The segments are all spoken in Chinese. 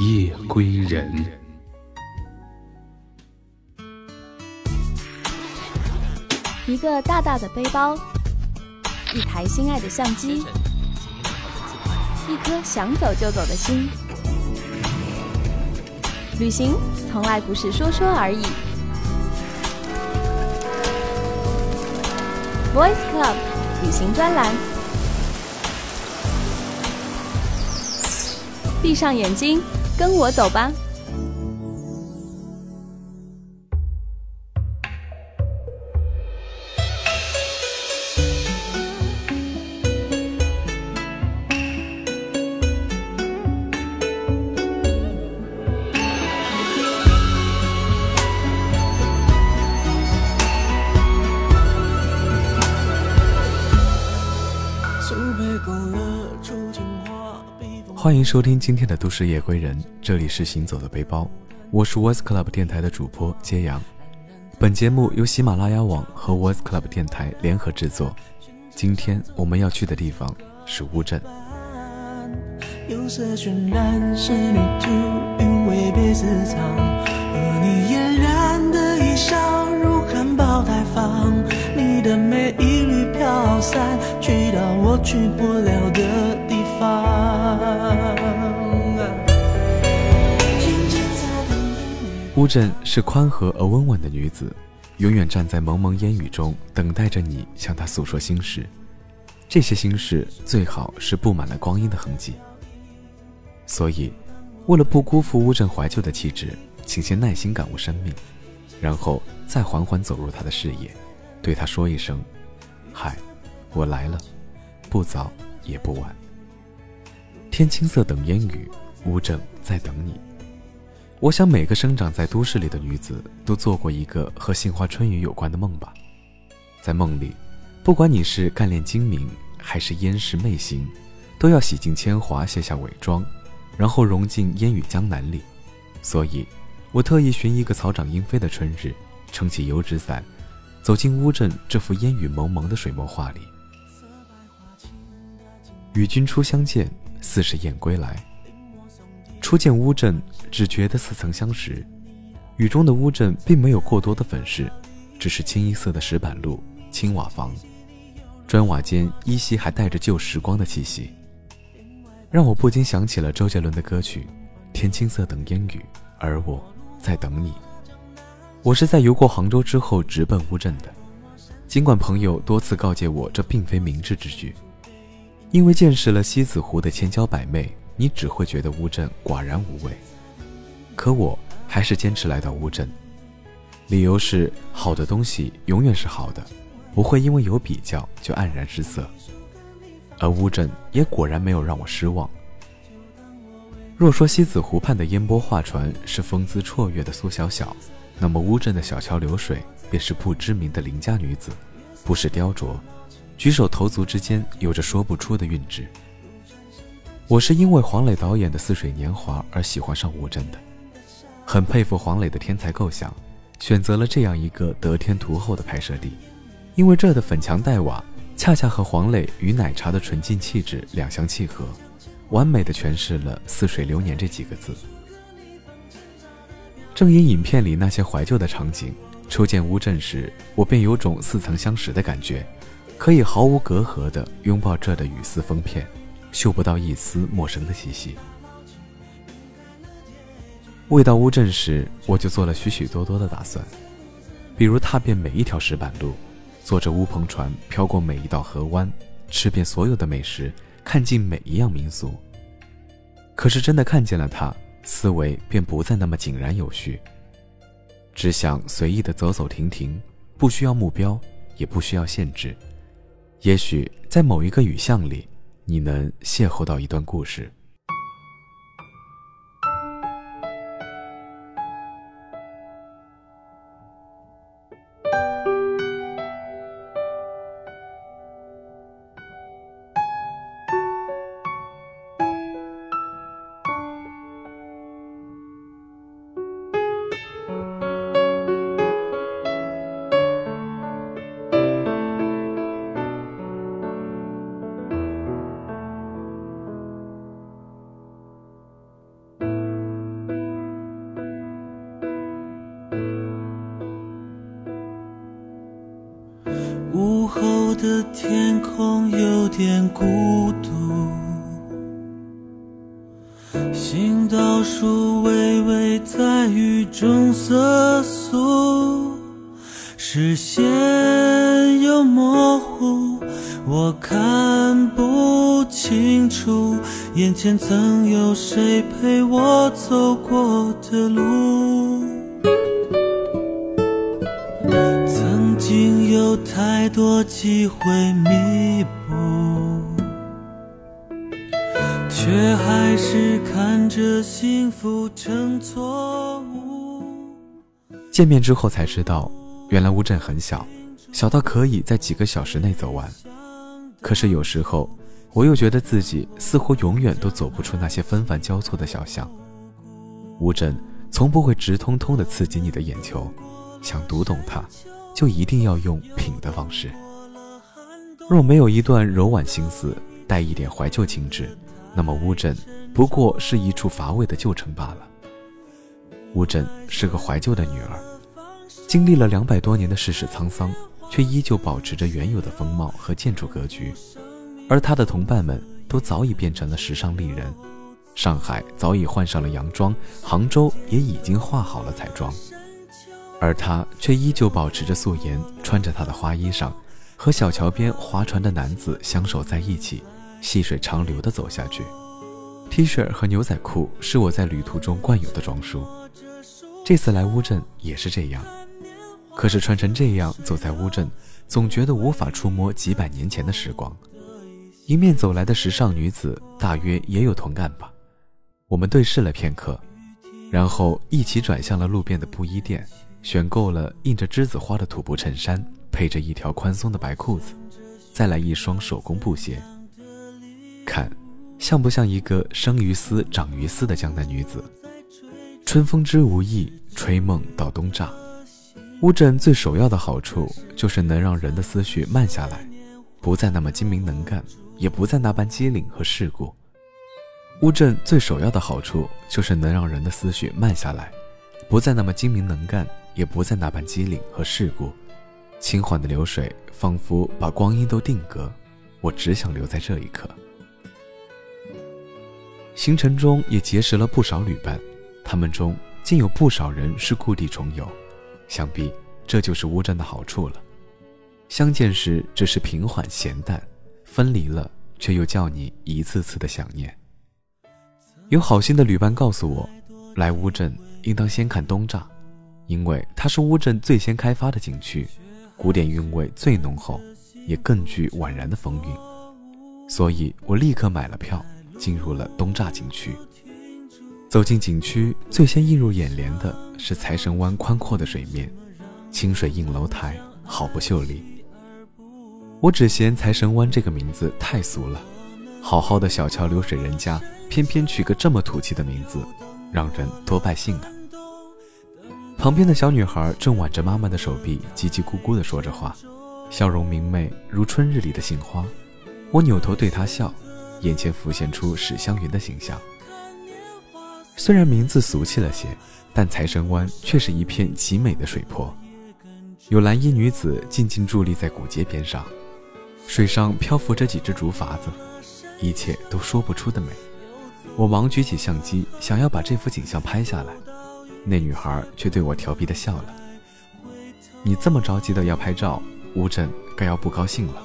夜归人。一个大大的背包，一台心爱的相机，一颗想走就走的心。旅行从来不是说说而已。Voice Club 旅行专栏，闭上眼睛，跟我走吧。欢迎收听今天的都市夜归人，这里是行走的背包，我是 Voice Club 电台的主播揭阳。本节目由喜马拉雅网和 Voice Club 电台联合制作。今天我们要去的地方是乌镇。色渲染是旅途，韵味别私藏，和你嫣然的一笑如含苞待放，你的美一缕飘散，去到我去不了的乌镇是宽和而温婉的女子，永远站在蒙蒙烟雨中，等待着你向她诉说心事。这些心事最好是布满了光阴的痕迹。所以，为了不辜负乌镇怀旧的气质，请先耐心感悟生命，然后再缓缓走入她的视野，对她说一声：“嗨，我来了，不早也不晚。”天青色等烟雨，乌镇在等你。我想，每个生长在都市里的女子都做过一个和杏花春雨有关的梦吧。在梦里，不管你是干练精明，还是烟视媚行，都要洗尽铅华，卸下伪装，然后融进烟雨江南里。所以，我特意寻一个草长莺飞的春日，撑起油纸伞，走进乌镇这幅烟雨蒙蒙的水墨画里。与君初相见，似是燕归来。初见乌镇，只觉得似曾相识。雨中的乌镇并没有过多的粉饰，只是清一色的石板路、青瓦房，砖瓦间依稀还带着旧时光的气息，让我不禁想起了周杰伦的歌曲《天青色等烟雨》，而我在等你。我是在游过杭州之后直奔乌镇的，尽管朋友多次告诫我这并非明智之举，因为见识了西子湖的千娇百媚。你只会觉得乌镇寡然无味，可我还是坚持来到乌镇，理由是好的东西永远是好的，不会因为有比较就黯然失色。而乌镇也果然没有让我失望。若说西子湖畔的烟波画船是风姿绰约的苏小小，那么乌镇的小桥流水便是不知名的邻家女子，不是雕琢，举手投足之间有着说不出的韵致。我是因为黄磊导演的《似水年华》而喜欢上乌镇的，很佩服黄磊的天才构想，选择了这样一个得天独厚的拍摄地，因为这的粉墙黛瓦恰恰和黄磊与奶茶的纯净气质两相契合，完美的诠释了“似水流年”这几个字。正因影片里那些怀旧的场景，初见乌镇时，我便有种似曾相识的感觉，可以毫无隔阂地拥抱这的雨丝风片。嗅不到一丝陌生的气息。未到乌镇时，我就做了许许多多的打算，比如踏遍每一条石板路，坐着乌篷船飘过每一道河湾，吃遍所有的美食，看尽每一样民俗。可是真的看见了它，思维便不再那么井然有序，只想随意的走走停停，不需要目标，也不需要限制。也许在某一个雨巷里。你能邂逅到一段故事。视线又模糊，我看不清楚眼前曾有谁陪我走过的路。曾经有太多机会弥补，却还是看着幸福成错误。见面之后才知道，原来乌镇很小，小到可以在几个小时内走完。可是有时候，我又觉得自己似乎永远都走不出那些纷繁交错的小巷。乌镇从不会直通通的刺激你的眼球，想读懂它。就一定要用品的方式。若没有一段柔婉心思，带一点怀旧情致，那么乌镇不过是一处乏味的旧城罢了。乌镇是个怀旧的女儿，经历了两百多年的世事沧桑，却依旧保持着原有的风貌和建筑格局。而他的同伴们都早已变成了时尚丽人，上海早已换上了洋装，杭州也已经画好了彩妆。而他却依旧保持着素颜，穿着他的花衣裳，和小桥边划船的男子相守在一起，细水长流地走下去。T 恤和牛仔裤是我在旅途中惯有的装束，这次来乌镇也是这样。可是穿成这样走在乌镇，总觉得无法触摸几百年前的时光。迎面走来的时尚女子大约也有同感吧。我们对视了片刻，然后一起转向了路边的布衣店。选购了印着栀子花的土布衬衫，配着一条宽松的白裤子，再来一双手工布鞋。看，像不像一个生于斯长于斯的江南女子？春风知无意，吹梦到东栅。乌镇最首要的好处就是能让人的思绪慢下来，不再那么精明能干，也不再那般机灵和世故。乌镇最首要的好处就是能让人的思绪慢下来，不再那么精明能干。也不再那般机灵和世故，轻缓的流水仿佛把光阴都定格，我只想留在这一刻。行程中也结识了不少旅伴，他们中竟有不少人是故地重游，想必这就是乌镇的好处了。相见时只是平缓闲淡，分离了却又叫你一次次的想念。有好心的旅伴告诉我，来乌镇应当先看东栅。因为它是乌镇最先开发的景区，古典韵味最浓厚，也更具宛然的风韵，所以我立刻买了票，进入了东栅景区。走进景区，最先映入眼帘的是财神湾宽阔的水面，清水映楼台，好不秀丽。我只嫌财神湾这个名字太俗了，好好的小桥流水人家，偏偏取个这么土气的名字，让人多败兴啊。旁边的小女孩正挽着妈妈的手臂，叽叽咕咕地说着话，笑容明媚如春日里的杏花。我扭头对她笑，眼前浮现出史湘云的形象。虽然名字俗气了些，但财神湾却是一片极美的水泊，有蓝衣女子静静伫立在古街边上，水上漂浮着几只竹筏子，一切都说不出的美。我忙举起相机，想要把这幅景象拍下来。那女孩却对我调皮的笑了。你这么着急的要拍照，乌镇该要不高兴了。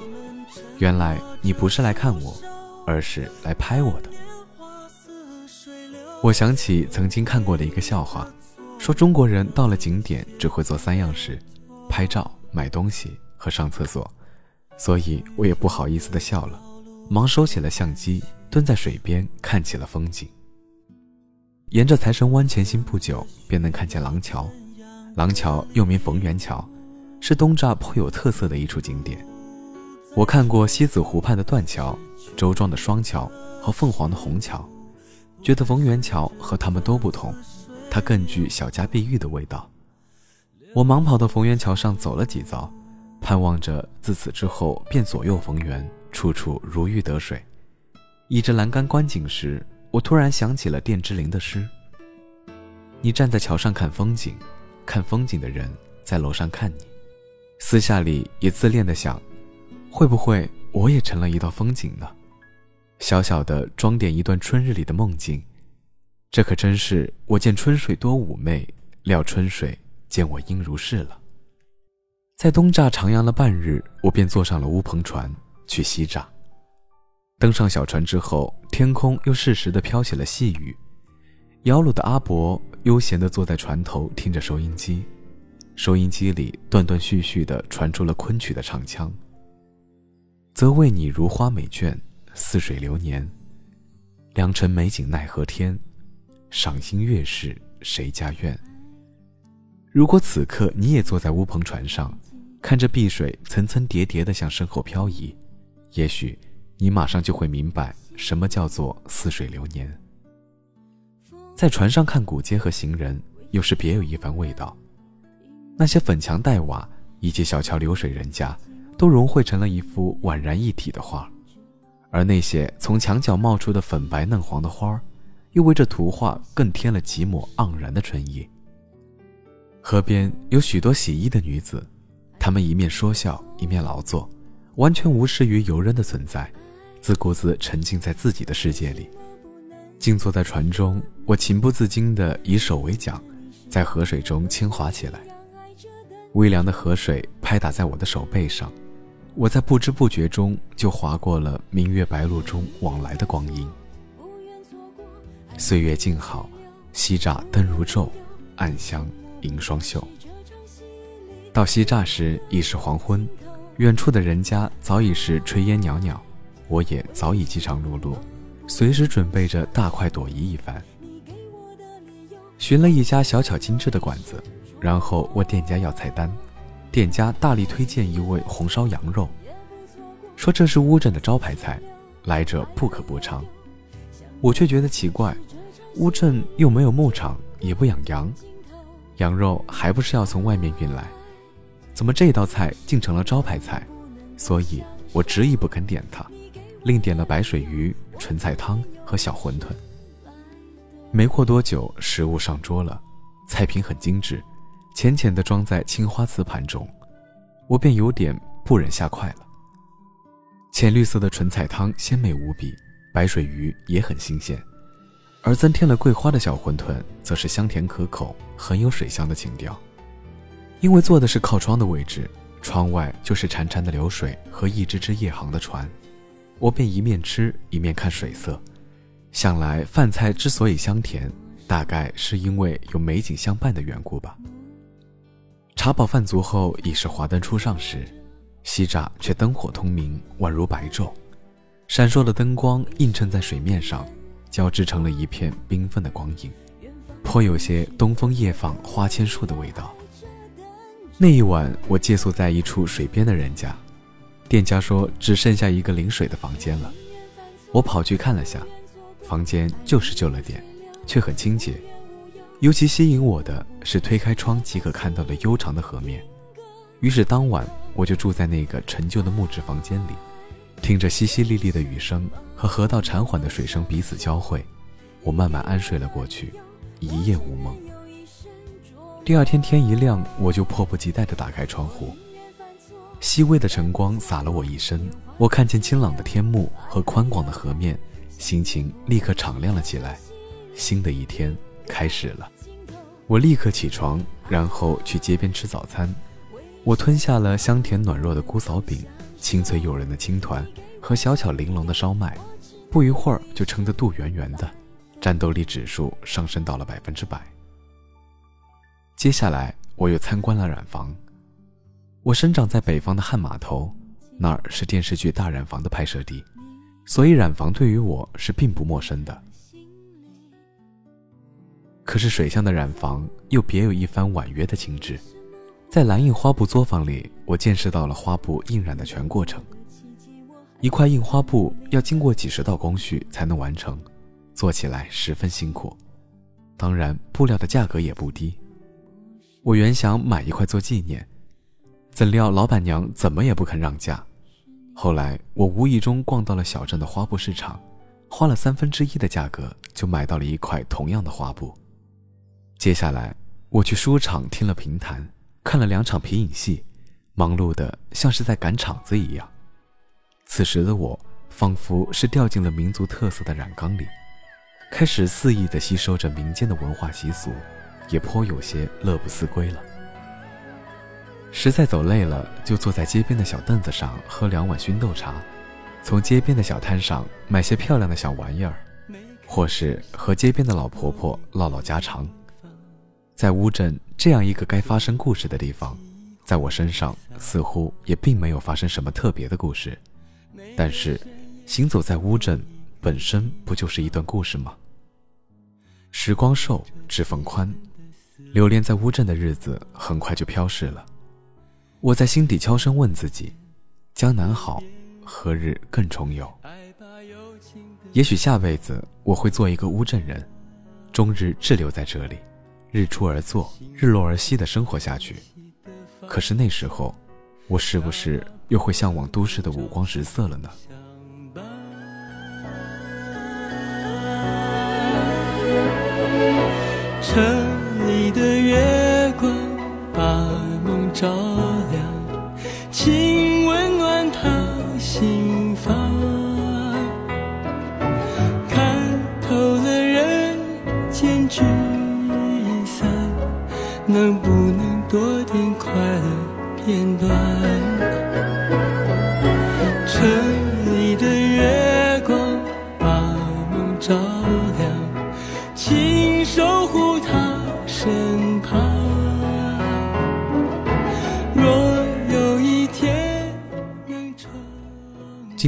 原来你不是来看我，而是来拍我的。我想起曾经看过的一个笑话，说中国人到了景点只会做三样事：拍照、买东西和上厕所。所以我也不好意思的笑了，忙收起了相机，蹲在水边看起了风景。沿着财神湾前行不久，便能看见廊桥。廊桥又名逢源桥，是东栅颇有特色的一处景点。我看过西子湖畔的断桥、周庄的双桥和凤凰的虹桥，觉得逢源桥和他们都不同，它更具小家碧玉的味道。我忙跑到逢源桥上走了几遭，盼望着自此之后便左右逢源，处处如鱼得水。倚着栏杆观景时。我突然想起了卞之琳的诗：“你站在桥上看风景，看风景的人在楼上看你。”私下里也自恋的想：会不会我也成了一道风景呢？小小的装点一段春日里的梦境，这可真是我见春水多妩媚，料春水见我应如是了。在东栅徜徉了半日，我便坐上了乌篷船去西栅。登上小船之后，天空又适时的飘起了细雨。摇橹的阿伯悠闲地坐在船头，听着收音机，收音机里断断续续地传出了昆曲的唱腔。则为你如花美眷，似水流年。良辰美景奈何天，赏心悦事谁家院？如果此刻你也坐在乌篷船上，看着碧水层层叠叠地向身后漂移，也许你马上就会明白什么叫做似水流年。在船上看古街和行人，又是别有一番味道。那些粉墙黛瓦以及小桥流水人家，都融汇成了一幅宛然一体的画。而那些从墙角冒出的粉白嫩黄的花儿，又为这图画更添了几抹盎然的春意。河边有许多洗衣的女子，她们一面说笑，一面劳作，完全无视于游人的存在，自顾自沉浸在自己的世界里。静坐在船中，我情不自禁地以手为桨，在河水中轻划起来。微凉的河水拍打在我的手背上，我在不知不觉中就划过了明月白露中往来的光阴。岁月静好，西栅灯如昼，暗香迎双袖。到西栅时已是黄昏，远处的人家早已是炊烟袅袅，我也早已饥肠辘辘。随时准备着大快朵颐一番。寻了一家小巧精致的馆子，然后问店家要菜单，店家大力推荐一味红烧羊肉，说这是乌镇的招牌菜，来者不可不尝。我却觉得奇怪，乌镇又没有牧场，也不养羊，羊肉还不是要从外面运来，怎么这道菜竟成了招牌菜？所以我执意不肯点它。另点了白水鱼、纯菜汤和小馄饨。没过多久，食物上桌了，菜品很精致，浅浅地装在青花瓷盘中，我便有点不忍下筷了。浅绿色的纯菜汤鲜美无比，白水鱼也很新鲜，而增添了桂花的小馄饨则是香甜可口，很有水乡的情调。因为坐的是靠窗的位置，窗外就是潺潺的流水和一只只夜航的船。我便一面吃一面看水色，想来饭菜之所以香甜，大概是因为有美景相伴的缘故吧。茶饱饭足后，已是华灯初上时，西栅却灯火通明，宛如白昼，闪烁的灯光映衬在水面上，交织成了一片缤纷的光影，颇有些东风夜放花千树的味道。那一晚，我借宿在一处水边的人家。店家说只剩下一个临水的房间了，我跑去看了下，房间就是旧了点，却很清洁。尤其吸引我的是推开窗即可看到的悠长的河面。于是当晚我就住在那个陈旧的木质房间里，听着淅淅沥沥的雨声和河道潺缓的水声彼此交汇，我慢慢安睡了过去，一夜无梦。第二天天一亮，我就迫不及待地打开窗户。细微的晨光洒了我一身，我看见清朗的天幕和宽广的河面，心情立刻敞亮了起来。新的一天开始了，我立刻起床，然后去街边吃早餐。我吞下了香甜暖糯的姑嫂饼、清脆诱人的青团和小巧玲珑的烧麦，不一会儿就撑得肚圆圆的，战斗力指数上升到了百分之百。接下来，我又参观了染房。我生长在北方的汉码头，那儿是电视剧《大染坊》的拍摄地，所以染房对于我是并不陌生的。可是水乡的染房又别有一番婉约的情致，在蓝印花布作坊里，我见识到了花布印染的全过程。一块印花布要经过几十道工序才能完成，做起来十分辛苦。当然，布料的价格也不低。我原想买一块做纪念。怎料老板娘怎么也不肯让价，后来我无意中逛到了小镇的花布市场，花了三分之一的价格就买到了一块同样的花布。接下来我去书场听了评弹，看了两场皮影戏，忙碌的像是在赶场子一样，此时的我，仿佛是掉进了民族特色的染缸里，开始肆意地吸收着民间的文化习俗，也颇有些乐不思归了。实在走累了，就坐在街边的小凳子上喝两碗熏豆茶，从街边的小摊上买些漂亮的小玩意儿，或是和街边的老婆婆唠唠家常。在乌镇这样一个该发生故事的地方，在我身上似乎也并没有发生什么特别的故事，但是行走在乌镇本身不就是一段故事吗？时光瘦，指缝宽，留恋在乌镇的日子很快就飘逝了。我在心底悄声问自己：江南好，何日更重游？也许下辈子我会做一个乌镇人，终日滞留在这里，日出而作，日落而息的生活下去。可是那时候，我是不是又会向往都市的五光十色了呢？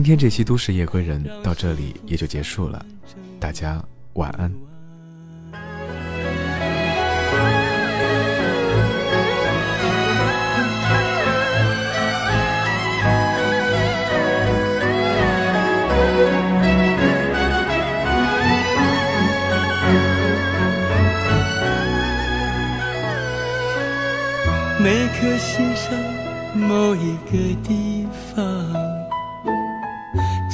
今天这期《都市夜归人》到这里也就结束了，大家晚安。每颗心上某一个地方。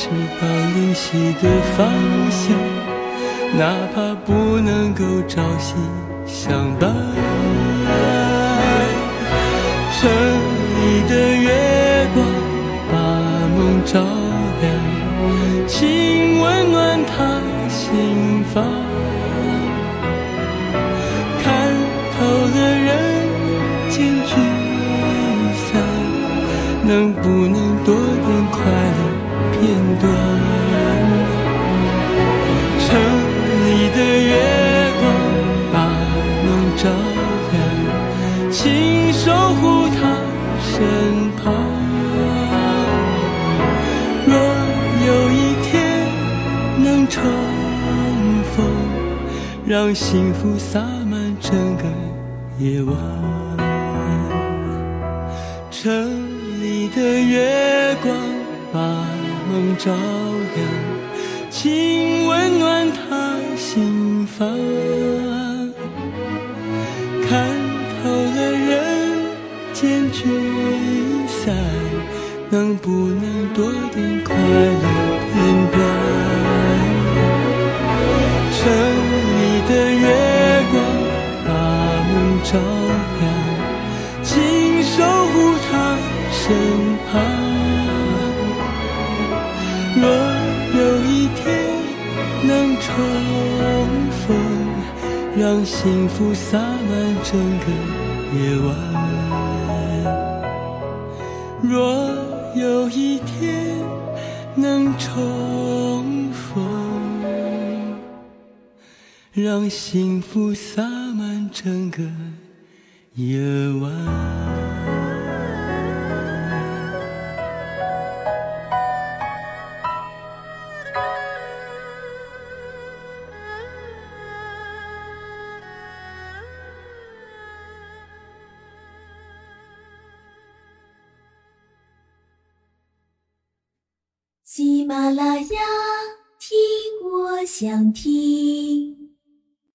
翅膀灵犀的方向，哪怕不能够朝夕相伴。城里的月光把梦照亮，请温暖他心房。看透了人间聚散，能不能？片段，城里的月光把梦照亮，请守护他身旁。若有一天能重逢，让幸福洒满整个夜晚，城里的月光。梦照亮，请温暖他心房。幸福洒满整个夜晚。若有一天能重逢，让幸福洒满整个夜晚。想听。